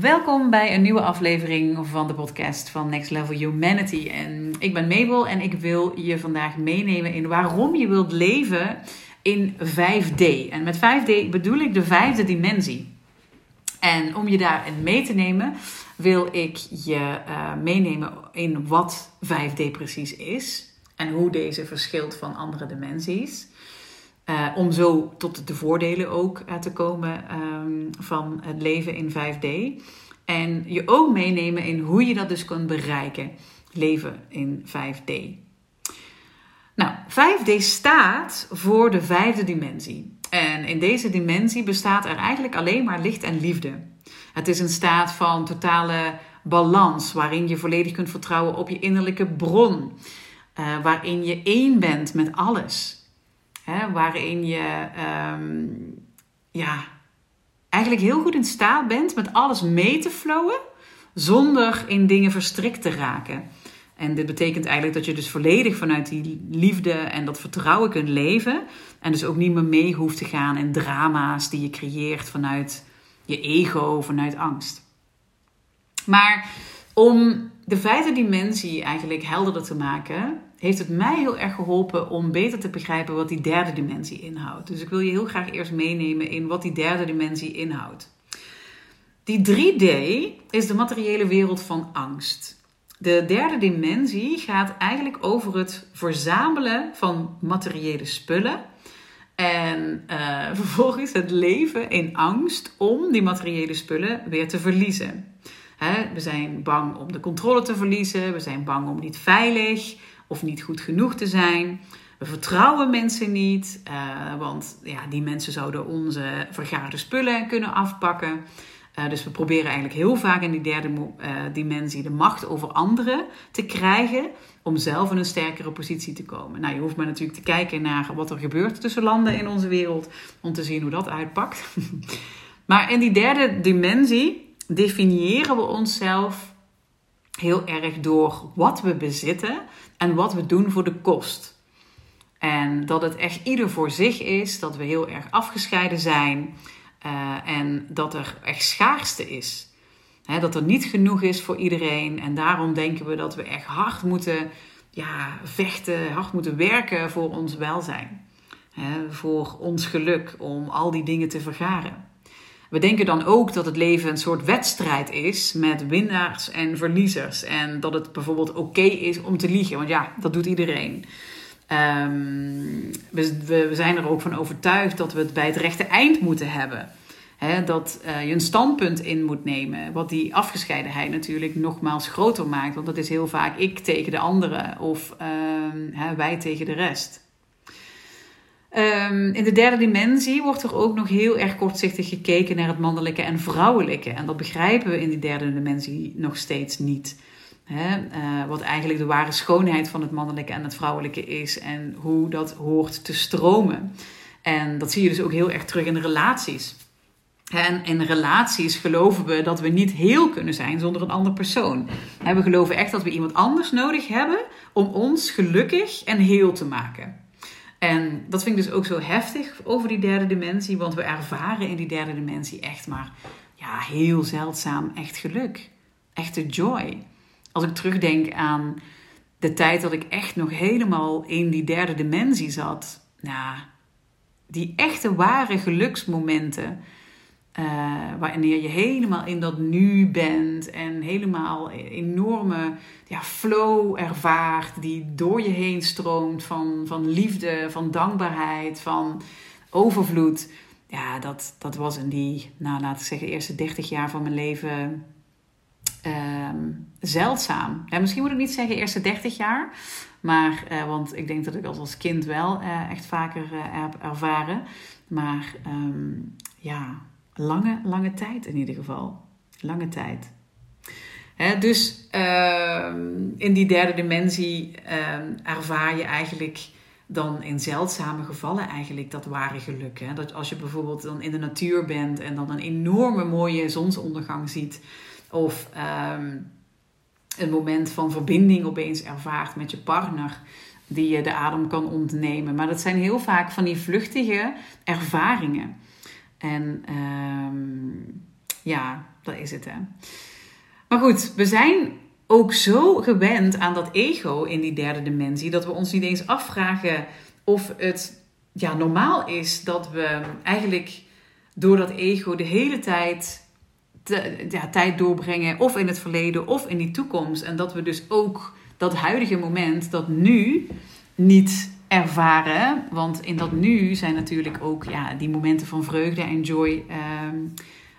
Welkom bij een nieuwe aflevering van de podcast van Next Level Humanity. En ik ben Mabel en ik wil je vandaag meenemen in waarom je wilt leven in 5D. En met 5D bedoel ik de vijfde dimensie. En om je daarin mee te nemen, wil ik je uh, meenemen in wat 5D precies is en hoe deze verschilt van andere dimensies. Uh, om zo tot de voordelen ook uh, te komen um, van het leven in 5D. En je ook meenemen in hoe je dat dus kunt bereiken, leven in 5D. Nou, 5D staat voor de vijfde dimensie. En in deze dimensie bestaat er eigenlijk alleen maar licht en liefde. Het is een staat van totale balans, waarin je volledig kunt vertrouwen op je innerlijke bron. Uh, waarin je één bent met alles. Waarin je um, ja, eigenlijk heel goed in staat bent met alles mee te flowen zonder in dingen verstrikt te raken. En dit betekent eigenlijk dat je dus volledig vanuit die liefde en dat vertrouwen kunt leven. En dus ook niet meer mee hoeft te gaan in drama's die je creëert vanuit je ego, vanuit angst. Maar om de vijfde dimensie eigenlijk helderder te maken, heeft het mij heel erg geholpen om beter te begrijpen wat die derde dimensie inhoudt. Dus ik wil je heel graag eerst meenemen in wat die derde dimensie inhoudt. Die 3D is de materiële wereld van angst. De derde dimensie gaat eigenlijk over het verzamelen van materiële spullen. En uh, vervolgens het leven in angst om die materiële spullen weer te verliezen. We zijn bang om de controle te verliezen. We zijn bang om niet veilig of niet goed genoeg te zijn. We vertrouwen mensen niet, uh, want ja, die mensen zouden onze vergaarde spullen kunnen afpakken. Uh, dus we proberen eigenlijk heel vaak in die derde uh, dimensie de macht over anderen te krijgen om zelf in een sterkere positie te komen. Nou, je hoeft maar natuurlijk te kijken naar wat er gebeurt tussen landen in onze wereld om te zien hoe dat uitpakt. maar in die derde dimensie definiëren we onszelf heel erg door wat we bezitten en wat we doen voor de kost. En dat het echt ieder voor zich is, dat we heel erg afgescheiden zijn uh, en dat er echt schaarste is. He, dat er niet genoeg is voor iedereen en daarom denken we dat we echt hard moeten ja, vechten, hard moeten werken voor ons welzijn. Voor ons geluk, om al die dingen te vergaren. We denken dan ook dat het leven een soort wedstrijd is met winnaars en verliezers. En dat het bijvoorbeeld oké is om te liegen, want ja, dat doet iedereen. Um, we, we, zijn er ook van overtuigd dat we het bij het rechte eind moeten hebben. He, dat uh, je een standpunt in moet nemen, wat die afgescheidenheid natuurlijk nogmaals groter maakt. Want dat is heel vaak ik tegen de anderen of he, wij tegen de rest. Um, in de derde dimensie wordt er ook nog heel erg kortzichtig gekeken naar het mannelijke en vrouwelijke. En dat begrijpen we in die derde dimensie nog steeds niet. Hè? Uh, wat eigenlijk de ware schoonheid van het mannelijke en het vrouwelijke is en hoe dat hoort te stromen. En dat zie je dus ook heel erg terug in de relaties. En in relaties geloven we dat we niet heel kunnen zijn zonder een andere persoon. We geloven echt dat we iemand anders nodig hebben om ons gelukkig en heel te maken. En dat vind ik dus ook zo heftig over die derde dimensie, want we ervaren in die derde dimensie echt maar ja, heel zeldzaam echt geluk. Echte joy. Als ik terugdenk aan de tijd dat ik echt nog helemaal in die derde dimensie zat, nou, die echte ware geluksmomenten uh, wanneer je helemaal in dat nu bent en helemaal enorme ja, flow ervaart die door je heen stroomt van, van liefde, van dankbaarheid, van overvloed. Ja, dat, dat was in die, nou laten zeggen, eerste 30 jaar van mijn leven um, zeldzaam. Ja, misschien moet ik niet zeggen eerste 30 jaar, maar, uh, want ik denk dat ik als, als kind wel uh, echt vaker heb ervaren. Maar um, ja, lange, lange tijd in ieder geval. Lange tijd. dus uh, in die derde dimensie uh, ervaar je eigenlijk dan in zeldzame gevallen eigenlijk dat ware geluk. Hè? Dat als je bijvoorbeeld dan in de natuur bent en dan een enorme mooie zonsondergang ziet. Of um, een moment van verbinding opeens ervaart met je partner die je de adem kan ontnemen. Maar dat zijn heel vaak van die vluchtige ervaringen. En um, Ja, dat is het hè. Maar goed, we zijn ook zo gewend aan dat ego in die derde dimensie dat we ons niet eens afvragen of het ja, normaal is dat we eigenlijk door dat ego de hele tijd ja, tijd doorbrengen, of in het verleden of in die toekomst. En dat we dus ook dat huidige moment, dat nu, niet ervaren. Want in dat nu zijn natuurlijk ook ja, die momenten van vreugde en joy ehm,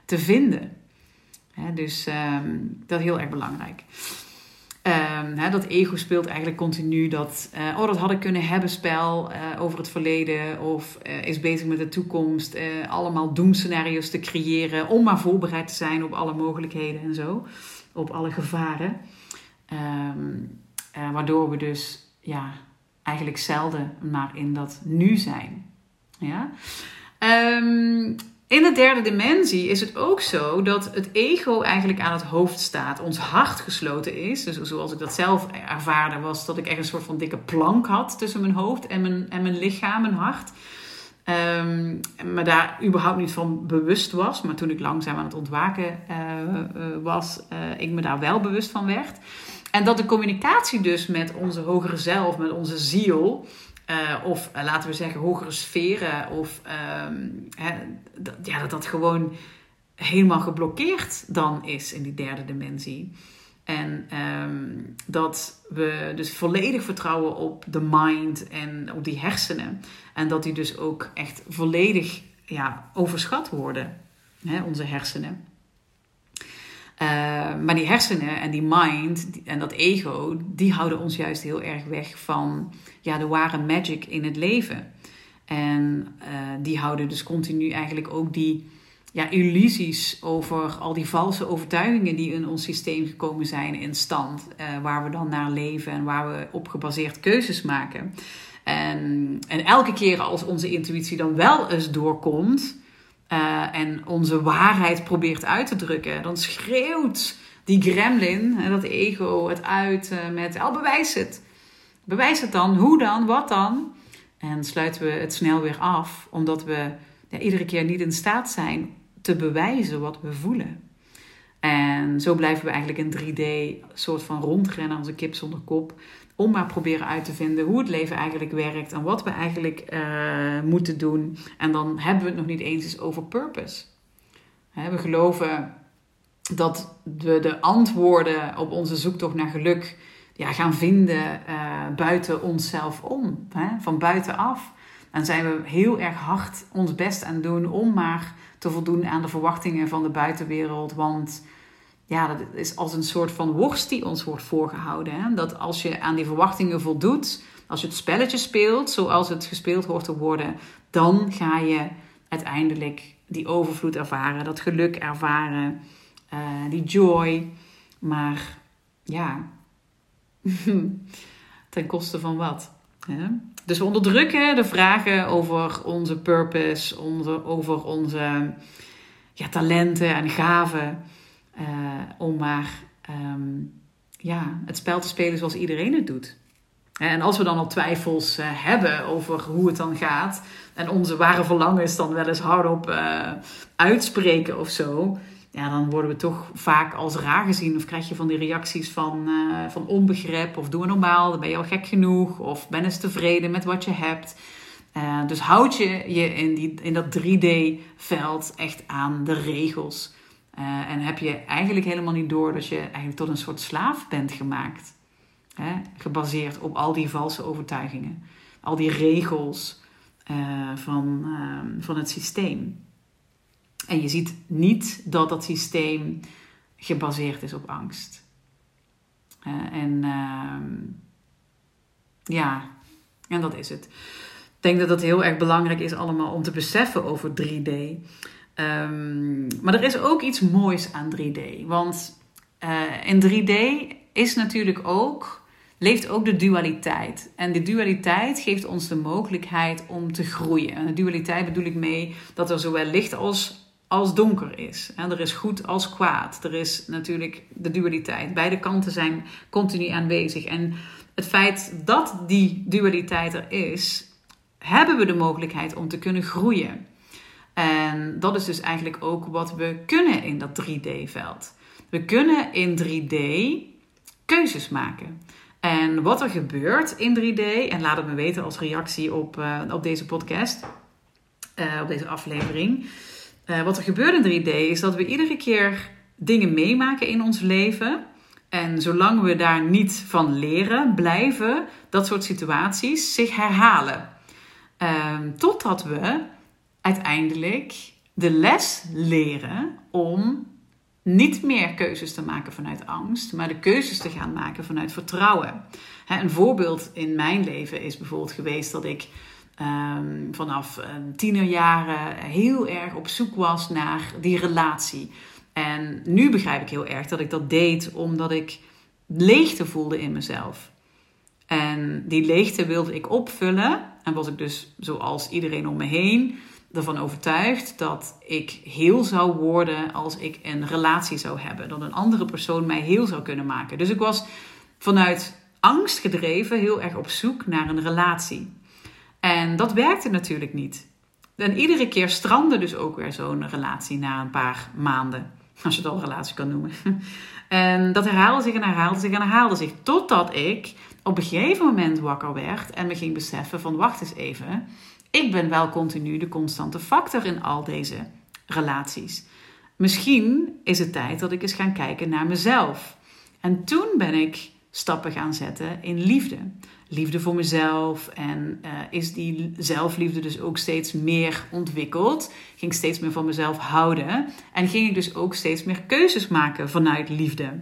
te vinden. dus um, dat is heel erg belangrijk. Um, dat ego speelt eigenlijk continu dat, uh, oh dat had ik kunnen hebben spel uh, over het verleden of uh, is bezig met de toekomst. allemaal doemscenario's te creëren om maar voorbereid te zijn op alle mogelijkheden en zo. Op alle gevaren. Waardoor we dus ja, eigenlijk zelden maar in dat nu zijn. Ja? Um, in de derde dimensie is het ook zo dat het ego eigenlijk aan het hoofd staat. Ons hart gesloten is. Dus zoals ik dat zelf ervaarde, was dat ik echt een soort van dikke plank had tussen mijn hoofd en mijn, en mijn lichaam, mijn hart. Um, maar daar überhaupt niet van bewust was. Maar toen ik langzaam aan het ontwaken uh, uh, was, uh, ik me daar wel bewust van werd. En dat de communicatie dus met onze hogere zelf, met onze ziel, uh, of uh, laten we zeggen hogere sferen. Of um, hè, ja, dat dat gewoon helemaal geblokkeerd dan is in die derde dimensie. En um, dat we dus volledig vertrouwen op de mind en op die hersenen. En dat die dus ook echt volledig ja, overschat worden, hè, onze hersenen. Uh, maar die hersenen en die mind en dat ego, die houden ons juist heel erg weg van ja, de ware magic in het leven. En uh, die houden dus continu eigenlijk ook die ja, illusies over al die valse overtuigingen die in ons systeem gekomen zijn in stand. Uh, waar we dan naar leven en waar we op gebaseerd keuzes maken. En, en elke keer als onze intuïtie dan wel eens doorkomt uh, en onze waarheid probeert uit te drukken, dan schreeuwt die gremlin, dat ego, het uit uh, met: al bewijs het. Bewijs het dan. Hoe dan? Wat dan? En sluiten we het snel weer af, omdat we iedere keer niet in staat zijn te bewijzen wat we voelen. En zo blijven we eigenlijk in 3D soort van rondrennen als een kip zonder kop. Om maar proberen uit te vinden hoe het leven eigenlijk werkt en wat we eigenlijk uh, moeten doen. En dan hebben we het nog niet eens eens over purpose. we geloven dat we de antwoorden op onze zoektocht naar geluk ja, gaan vinden uh, buiten onszelf om, hè? van buitenaf. Dan zijn we heel erg hard ons best aan doen om maar te voldoen aan de verwachtingen van de buitenwereld. Want ja, dat is als een soort van worst die ons wordt voorgehouden. Hè? Dat als je aan die verwachtingen voldoet, als je het spelletje speelt zoals het gespeeld hoort te worden, dan ga je uiteindelijk die overvloed ervaren, dat geluk ervaren, uh, die joy. Maar ja, ten koste van wat? Hè? Dus we onderdrukken de vragen over onze purpose, onze, over onze ja, talenten en gaven. Uh, om maar um, ja, het spel te spelen zoals iedereen het doet. En als we dan al twijfels uh, hebben over hoe het dan gaat. En onze ware verlangens dan wel eens hardop uh, uitspreken of zo. Ja, dan worden we toch vaak als raar gezien. Of krijg je van die reacties van, van onbegrip. Of doe normaal, dan ben je al gek genoeg. Of ben eens tevreden met wat je hebt. dus houd je je in, die, in dat 3D-veld echt aan de regels. Uh, en heb je eigenlijk helemaal niet door dat je eigenlijk tot een soort slaaf bent gemaakt. Hè? Gebaseerd op al die valse overtuigingen. Al die regels uh, van, uh, van het systeem. En je ziet niet dat dat systeem gebaseerd is op angst. en ehm, ja, en dat is het. Ik denk dat dat heel erg belangrijk is allemaal om te beseffen over 3D. Um, maar er is ook iets moois aan 3D. Want uh, in 3D is natuurlijk ook, leeft ook de dualiteit. En de dualiteit geeft ons de mogelijkheid om te groeien. En de dualiteit bedoel ik mee dat er zowel licht als, als donker is. En er is goed als kwaad. Er is natuurlijk de dualiteit. Beide kanten zijn continu aanwezig. En het feit dat die dualiteit er is, hebben we de mogelijkheid om te kunnen groeien. En dat is dus eigenlijk ook wat we kunnen in dat 3D-veld. We kunnen in 3D keuzes maken. En wat er gebeurt in 3D, en laat het me weten als reactie op, uh, op deze podcast, uh, op deze aflevering. Uh, wat er gebeurt in 3D is dat we iedere keer dingen meemaken in ons leven. En zolang we daar niet van leren, blijven dat soort situaties zich herhalen. Ehm, totdat we uiteindelijk de les leren om niet meer keuzes te maken vanuit angst, maar de keuzes te gaan maken vanuit vertrouwen. een voorbeeld in mijn leven is bijvoorbeeld geweest dat ik um, vanaf tienerjaren heel erg op zoek was naar die relatie. En nu begrijp ik heel erg dat ik dat deed omdat ik leegte voelde in mezelf. En die leegte wilde ik opvullen. En was ik dus, zoals iedereen om me heen, ervan overtuigd dat ik heel zou worden als ik een relatie zou hebben. Dat een andere persoon mij heel zou kunnen maken. Dus ik was vanuit angst gedreven heel erg op zoek naar een relatie. En dat werkte natuurlijk niet. En iedere keer strandde dus ook weer zo'n relatie na een paar maanden. Als je het al een relatie kan noemen. En dat herhaalde zich en herhaalde zich en herhaalde zich. Totdat ik op een gegeven moment wakker werd en me ging beseffen van wacht eens even. Ik ben wel continu de constante factor in al deze relaties. Misschien is het tijd dat ik eens ga kijken naar mezelf. En toen ben ik stappen gaan zetten in liefde. Liefde voor mezelf en uh, is die zelfliefde dus ook steeds meer ontwikkeld. Ging steeds meer van mezelf houden en ging ik dus ook steeds meer keuzes maken vanuit liefde.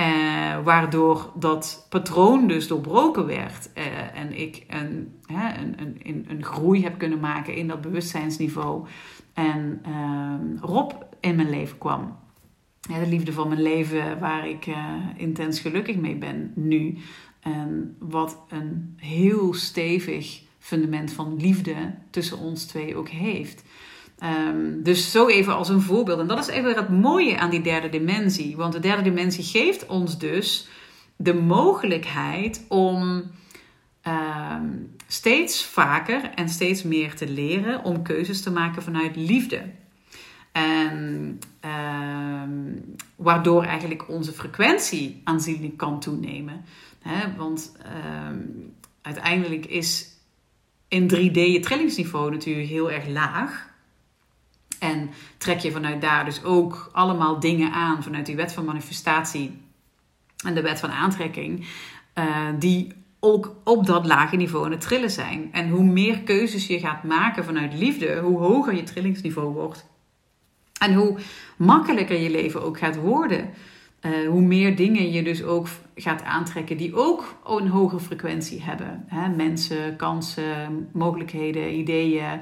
Uh, waardoor dat patroon dus doorbroken werd uh, en ik een, een, een, een, groei heb kunnen maken in dat bewustzijnsniveau. En uh, Rob in mijn leven kwam de liefde van mijn leven, waar ik uh, intens gelukkig mee ben nu. En wat een heel stevig fundament van liefde tussen ons twee ook heeft. Um, dus zo even als een voorbeeld. En dat is even het mooie aan die derde dimensie. Want de derde dimensie geeft ons dus de mogelijkheid om um, steeds vaker en steeds meer te leren om keuzes te maken vanuit liefde. En uh, waardoor eigenlijk onze frequentie aanzienlijk kan toenemen. Want uiteindelijk is in 3D je trillingsniveau natuurlijk heel erg laag. En trek je vanuit daar dus ook allemaal dingen aan vanuit die wet van manifestatie en de wet van aantrekking, uh, die ook op dat lage niveau aan het trillen zijn. En hoe meer keuzes je gaat maken vanuit liefde, hoe hoger je trillingsniveau wordt. En hoe makkelijker je leven ook gaat worden. Uh, hoe meer dingen je dus ook gaat aantrekken die ook een hogere frequentie hebben. Hè? Mensen, kansen, mogelijkheden, ideeën,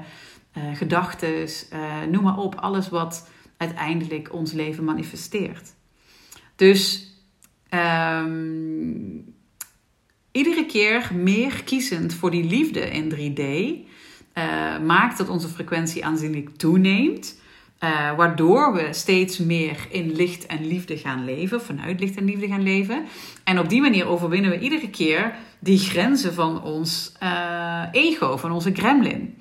uh, gedachten, uh, noem maar op. Alles wat uiteindelijk ons leven manifesteert. Dus um, iedere keer meer kiezend voor die liefde in 3D maakt dat onze frequentie aanzienlijk toeneemt. Waardoor we steeds meer in licht en liefde gaan leven, vanuit licht en liefde gaan leven. En op die manier overwinnen we iedere keer die grenzen van ons ego, van onze gremlin.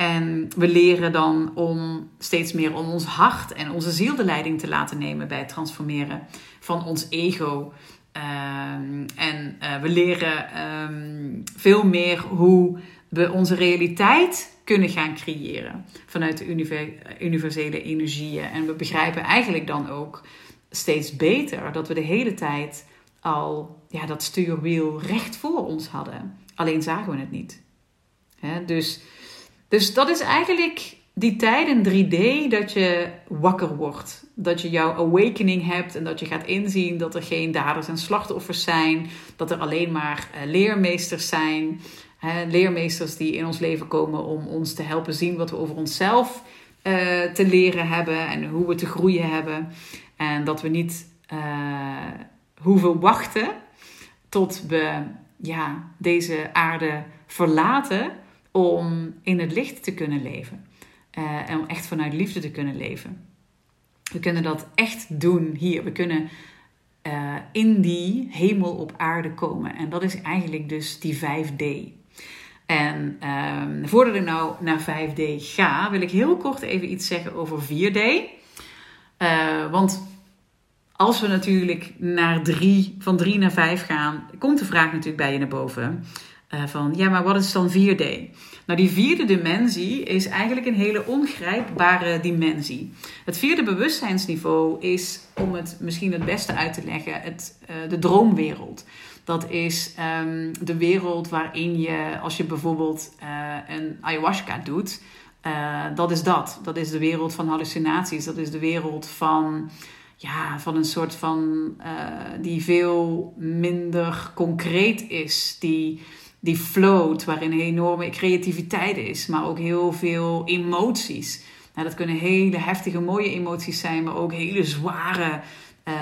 En we leren dan om steeds meer om ons hart en onze ziel de leiding te laten nemen bij het transformeren van ons ego. Uh, en uh, we leren um, veel meer hoe we onze realiteit kunnen gaan creëren vanuit de universele energieën. En we begrijpen eigenlijk dan ook steeds beter dat we de hele tijd al ja, dat stuurwiel recht voor ons hadden. Alleen zagen we het niet. dus, dus dat is eigenlijk die tijd in 3D dat je wakker wordt. Dat je jouw awakening hebt en dat je gaat inzien dat er geen daders en slachtoffers zijn. Dat er alleen maar uh, leermeesters zijn leermeesters die in ons leven komen om ons te helpen zien wat we over onszelf uh, te leren hebben en hoe we te groeien hebben. En dat we niet uh, hoeven wachten tot we ja, deze aarde verlaten om in het licht te kunnen leven. En om echt vanuit liefde te kunnen leven. We kunnen dat echt doen hier. We kunnen in die hemel op aarde komen. En dat is eigenlijk dus die 5D. En ehm, voordat ik nou naar 5D ga, wil ik heel kort even iets zeggen over 4D. Uh, want als we natuurlijk naar drie, van 3 naar 5 gaan, komt de vraag natuurlijk bij je naar boven. Uh, van ja, maar wat is dan 4D? Nou, die vierde dimensie is eigenlijk een hele ongrijpbare dimensie. Het vierde bewustzijnsniveau is, om het misschien het beste uit te leggen, het, uh, de droomwereld. Dat is um, de wereld waarin je, als je bijvoorbeeld uh, een ayahuasca doet, dat is dat. Dat is de wereld van hallucinaties. Dat is de wereld van, ja, van een soort van. Die veel minder concreet is. Die, die float, waarin enorme creativiteit is, maar ook heel veel emoties. Nou, dat kunnen hele heftige, mooie emoties zijn, maar ook hele zware uh,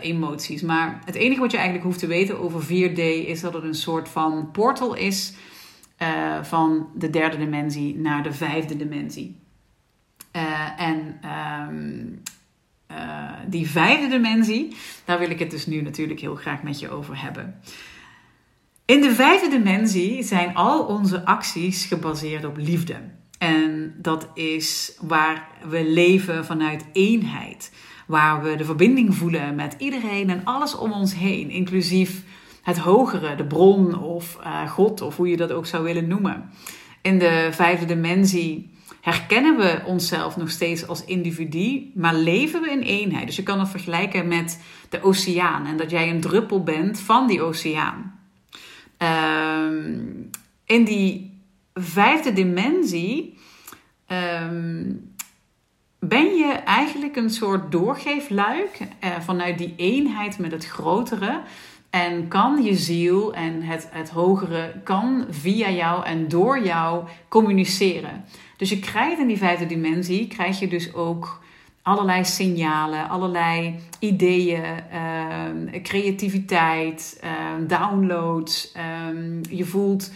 emoties. Maar het enige wat je eigenlijk hoeft te weten over 4D is dat het een soort van portal is uh, van de derde dimensie naar de vijfde dimensie. Uh, en um, die vijfde dimensie, daar wil ik het dus nu natuurlijk heel graag met je over hebben. In de vijfde dimensie zijn al onze acties gebaseerd op liefde. En dat is waar we leven vanuit eenheid waar we de verbinding voelen met iedereen en alles om ons heen, inclusief het hogere, de bron of uh, God of hoe je dat ook zou willen noemen. In de vijfde dimensie herkennen we onszelf nog steeds als individu, maar leven we in eenheid. Dus je kan het vergelijken met de oceaan en dat jij een druppel bent van die oceaan. Um, in die vijfde dimensie um, ben je eigenlijk een soort doorgeefluik eh, vanuit die eenheid met het grotere. En kan je ziel en het, het hogere kan via jou en door jou communiceren. Dus je krijgt in die vijfde dimensie, krijg je dus ook allerlei signalen, allerlei ideeën, uh, creativiteit, uh, downloads. Uh, je voelt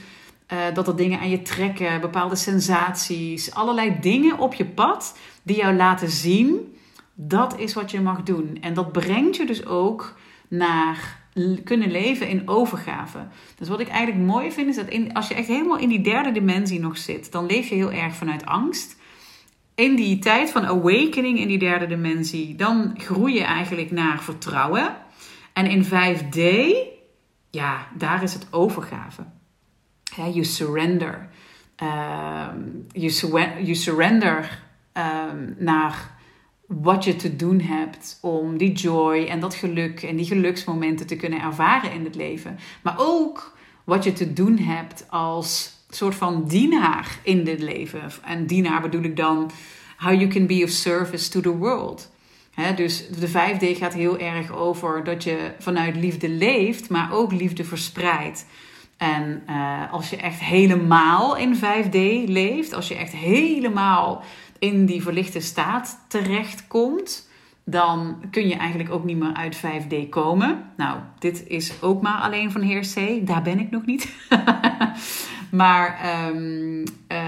uh, dat er dingen aan je trekken, bepaalde sensaties, allerlei dingen op je pad die jou laten zien dat is wat je mag doen. En dat brengt je dus ook naar kunnen leven in overgave. Dus wat ik eigenlijk mooi vind is dat in, als je echt helemaal in die derde dimensie nog zit, dan leef je heel erg vanuit angst. In die tijd van awakening in die derde dimensie, dan groei je eigenlijk naar vertrouwen. En in 5D, ja, daar is het overgave. Ja, you surrender. Uh, you, you surrender um, naar wat je te doen hebt om die joy en dat geluk en die geluksmomenten te kunnen ervaren in het leven. Maar ook wat je te doen hebt als soort van dienaar in dit leven. En dienaar bedoel ik dan how you can be of service to the world. dus de 5D gaat heel erg over dat je vanuit liefde leeft, maar ook liefde verspreidt. En uh, als je echt helemaal in 5D leeft, als je echt helemaal in die verlichte staat terechtkomt, dan kun je eigenlijk ook niet meer uit 5D komen. Nou, dit is ook maar alleen van heer C. Daar ben ik nog niet. maar um, uh,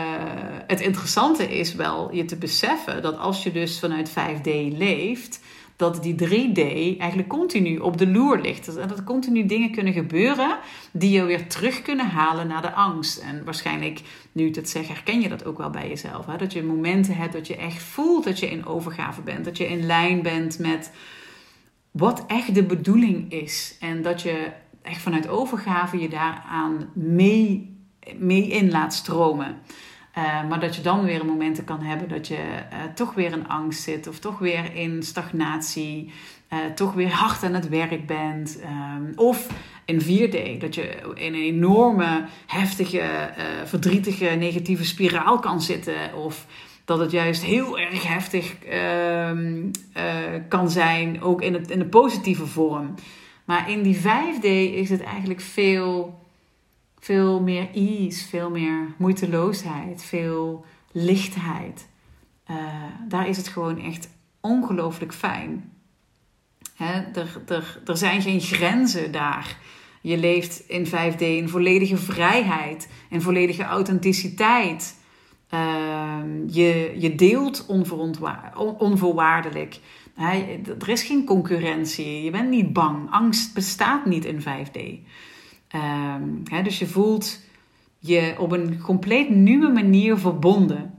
het interessante is wel je te beseffen dat als je dus vanuit 5D leeft, dat die 3D eigenlijk continu op de loer ligt. En dat er continu dingen kunnen gebeuren die je weer terug kunnen halen naar de angst. En waarschijnlijk, nu ik het zeg, herken je dat ook wel bij jezelf. Hè? Dat je momenten hebt dat je echt voelt dat je in overgave bent. Dat je in lijn bent met wat echt de bedoeling is. En dat je echt vanuit overgave je daaraan mee, mee in laat stromen. Uh, maar dat je dan weer momenten kan hebben dat je uh, toch weer in angst zit, of toch weer in stagnatie, uh, toch weer hard aan het werk bent. Um, of in 4D, dat je in een enorme, heftige, verdrietige, negatieve spiraal kan zitten. Of dat het juist heel erg heftig ehm, kan zijn, ook in, het, in de positieve vorm. Maar in die 5D is het eigenlijk veel veel meer ease, veel meer moeiteloosheid, veel lichtheid. Uh, daar is het gewoon echt ongelooflijk fijn. Hè? Er, er, er zijn geen grenzen daar. Je leeft in 5D in volledige vrijheid, in volledige authenticiteit. Uh, je, je deelt onvoorwaardelijk. er is geen concurrentie. Je bent niet bang. Angst bestaat niet in 5D. Hè, dus je voelt je op een compleet nieuwe manier verbonden.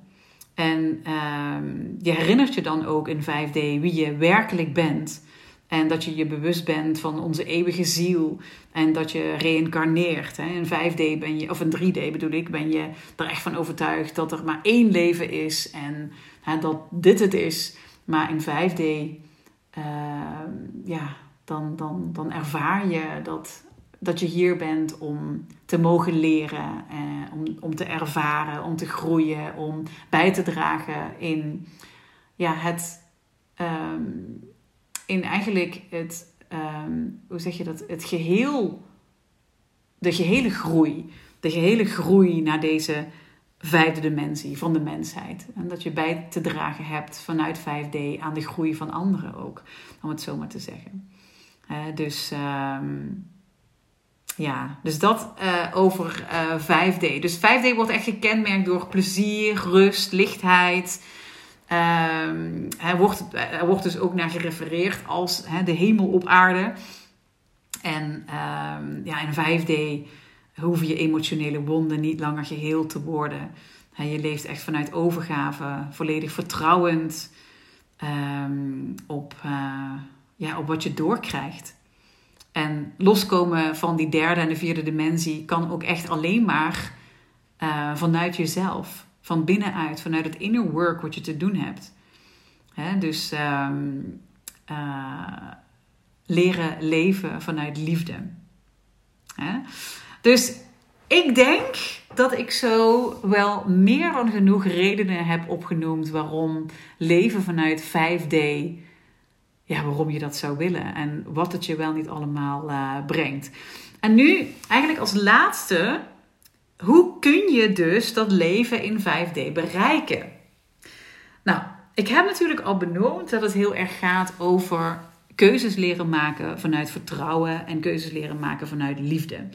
En ehm, je herinnert je dan ook in 5D wie je werkelijk bent. En dat je je bewust bent van onze eeuwige ziel. En dat je reïncarneert. In 5D ben je, of in 3D bedoel ik, ben je er echt van overtuigd dat er maar één leven is. En hè, dat dit het is. Maar in 5D, ehm, ja, dan, dan, dan ervaar je dat, dat je hier bent om te mogen leren. Eh, om, om te ervaren, om te groeien, om bij te dragen in ja, het. Ehm, in eigenlijk het, ehm, hoe zeg je dat, het geheel, de gehele groei, de gehele groei naar deze vijfde dimensie van de mensheid. En dat je bij te dragen hebt vanuit 5D aan de groei van anderen ook, om het zo maar te zeggen. dus ehm, ja, dus dat uh, over uh, eh, 5D. Dus 5D wordt echt gekenmerkt door plezier, rust, lichtheid, Um, hij, wordt, er wordt dus ook naar gerefereerd als de hemel op aarde. En um, ja, in 5D hoeven je emotionele wonden niet langer geheel te worden. je leeft echt vanuit overgave, volledig vertrouwend um, op, uh, ja, op wat je doorkrijgt. En loskomen van die derde en de vierde dimensie kan ook echt alleen maar uh, vanuit jezelf van binnenuit, vanuit het inner work wat je te doen hebt. dus ehm, eh, leren leven vanuit liefde. Dus ik denk dat ik zo wel meer dan genoeg redenen heb opgenoemd waarom leven vanuit 5D, ja, waarom je dat zou willen en wat het je wel niet allemaal uh, brengt. En nu eigenlijk als laatste hoe kun je dus dat leven in 5D bereiken? Nou, ik heb natuurlijk al benoemd dat het heel erg gaat over keuzes leren maken vanuit vertrouwen en keuzes leren maken vanuit liefde.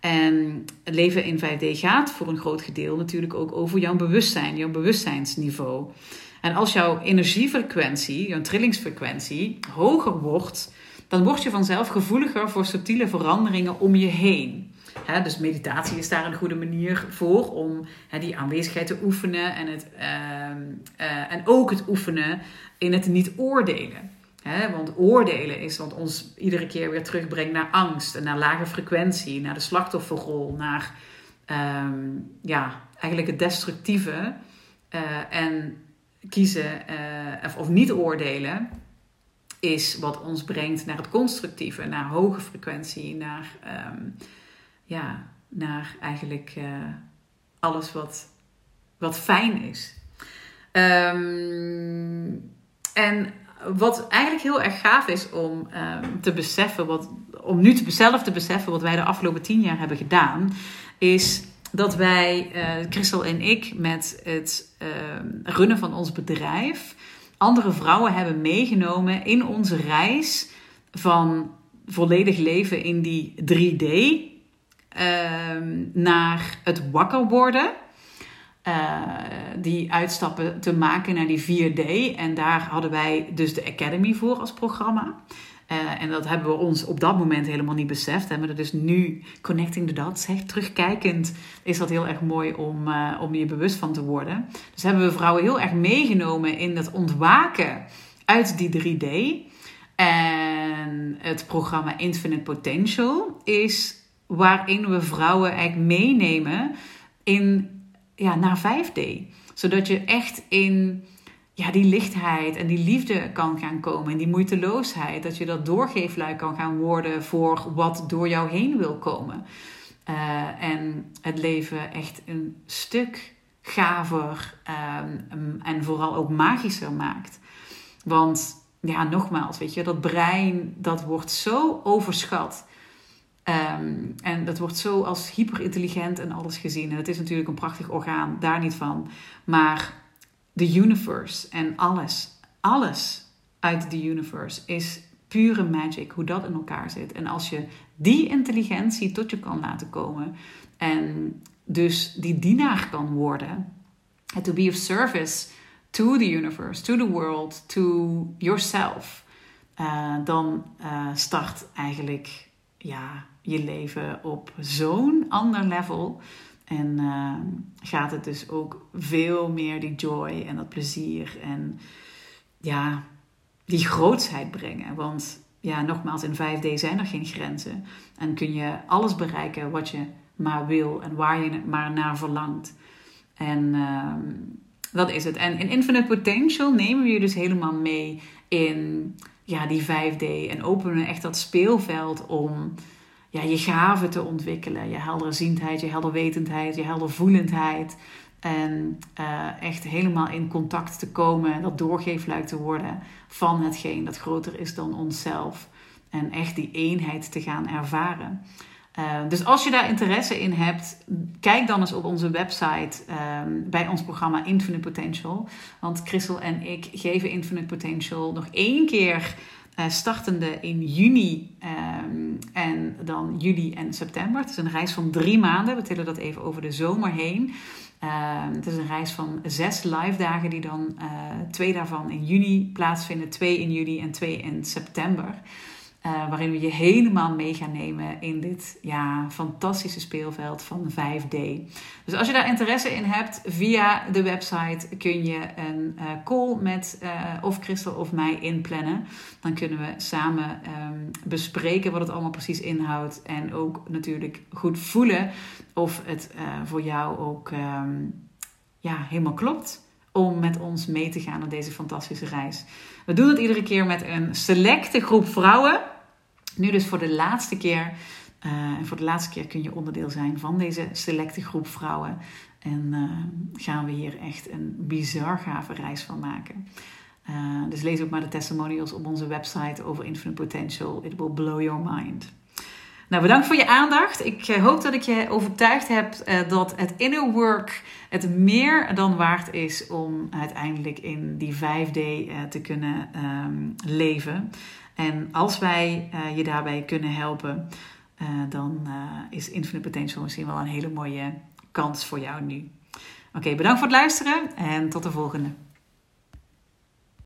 En het leven in 5D gaat voor een groot gedeelte natuurlijk ook over jouw bewustzijn, jouw bewustzijnsniveau. En als jouw energiefrequentie, jouw trillingsfrequentie hoger wordt, dan word je vanzelf gevoeliger voor subtiele veranderingen om je heen dus meditatie is daar een goede manier voor om die aanwezigheid te oefenen en, het, ehm, eh, en ook het oefenen in het niet oordelen. want oordelen is wat ons iedere keer weer terugbrengt naar angst en naar lage frequentie, naar de slachtofferrol, naar ehm, ja, eigenlijk het destructieve. Uh, en kiezen eh, of, of, niet oordelen is wat ons brengt naar het constructieve, naar hoge frequentie, naar ehm, ja, naar eigenlijk uh, alles wat, wat fijn is. Um, en wat eigenlijk heel erg gaaf is om um, te beseffen, wat, om nu zelf te beseffen wat wij de afgelopen tien jaar hebben gedaan, is dat wij, uh, Christel en ik, met het uh, runnen van ons bedrijf, andere vrouwen hebben meegenomen in onze reis van volledig leven in die 3D Ehm, naar het wakker worden. Uh, die uitstappen te maken naar die 4D. En daar hadden wij dus de Academy voor als programma. Uh, en dat hebben we ons op dat moment helemaal niet beseft. Hebben we dus nu connecting the dots, hè, terugkijkend, is dat heel erg mooi om, uh, om je bewust van te worden. Dus hebben we vrouwen heel erg meegenomen in het ontwaken uit die 3D. En het programma Infinite Potential is waarin we vrouwen eigenlijk meenemen in, ja, naar 5D. Zodat je echt in ja, die lichtheid en die liefde kan gaan komen. En die moeiteloosheid. Dat je dat doorgeefluik kan gaan worden voor wat door jou heen wil komen. Uh, en het leven echt een stuk gaver um, en vooral ook magischer maakt. Want ja, nogmaals, weet je, dat brein dat wordt zo overschat. Um, en dat wordt zo als hyperintelligent en alles gezien. En het is natuurlijk een prachtig orgaan, daar niet van. Maar de universe en alles, alles uit de universe is pure magic, hoe dat in elkaar zit. En als je die intelligentie tot je kan laten komen en dus die dienaar kan worden, to be of service to the universe, to the world, to yourself, uh, dan uh, start eigenlijk ja, je leven op zo'n ander level. En gaat het dus ook veel meer die joy en dat plezier en ja, die grootsheid brengen. Want ja, nogmaals, in 5D zijn er geen grenzen. En kun je alles bereiken wat je maar wil en waar je maar naar verlangt. En uh, dat is het. En in Infinite Potential nemen we je dus helemaal mee in ja, die 5D. En openen we echt dat speelveld om ja, je gaven te ontwikkelen. Je helderziendheid, je helderwetendheid, je heldervoelendheid. En uh, echt helemaal in contact te komen, dat doorgeefluik te worden van hetgeen dat groter is dan onszelf. En echt die eenheid te gaan ervaren. Uh, dus als je daar interesse in hebt, kijk dan eens op onze website um, bij ons programma Infinite Potential. Want Christel en ik geven Infinite Potential nog één keer uh, startende in juni um, en dan juli en september. Het is een reis van drie maanden. We tillen dat even over de zomer heen. Uh, het is een reis van zes live dagen die dan uh, twee daarvan in juni plaatsvinden, twee in juli en twee in september. Uh, waarin we je helemaal mee gaan nemen in dit ja, fantastische speelveld van 5D. Dus als je daar interesse in hebt, via de website kun je een uh, call met uh, of Christel of mij inplannen. Dan kunnen we samen um, bespreken wat het allemaal precies inhoudt. En ook natuurlijk goed voelen of het voor jou ook um, ja, helemaal klopt om met ons mee te gaan op deze fantastische reis. We doen het iedere keer met een selecte groep vrouwen. Nu dus voor de laatste keer. Uh, en voor de laatste keer kun je onderdeel zijn van deze selecte groep vrouwen. En uh, gaan we hier echt een bizar gave reis van maken. Uh, dus lees ook maar de testimonials op onze website over Infinite Potential. It will blow your mind. Nou, bedankt voor je aandacht. Ik hoop dat ik je overtuigd heb dat het inner work het meer dan waard is om uiteindelijk in die 5D te kunnen um, leven. En als wij uh, je daarbij kunnen helpen, uh, dan uh, is Infinite Potential misschien wel een hele mooie kans voor jou nu. Oké, bedankt voor het luisteren en tot de volgende.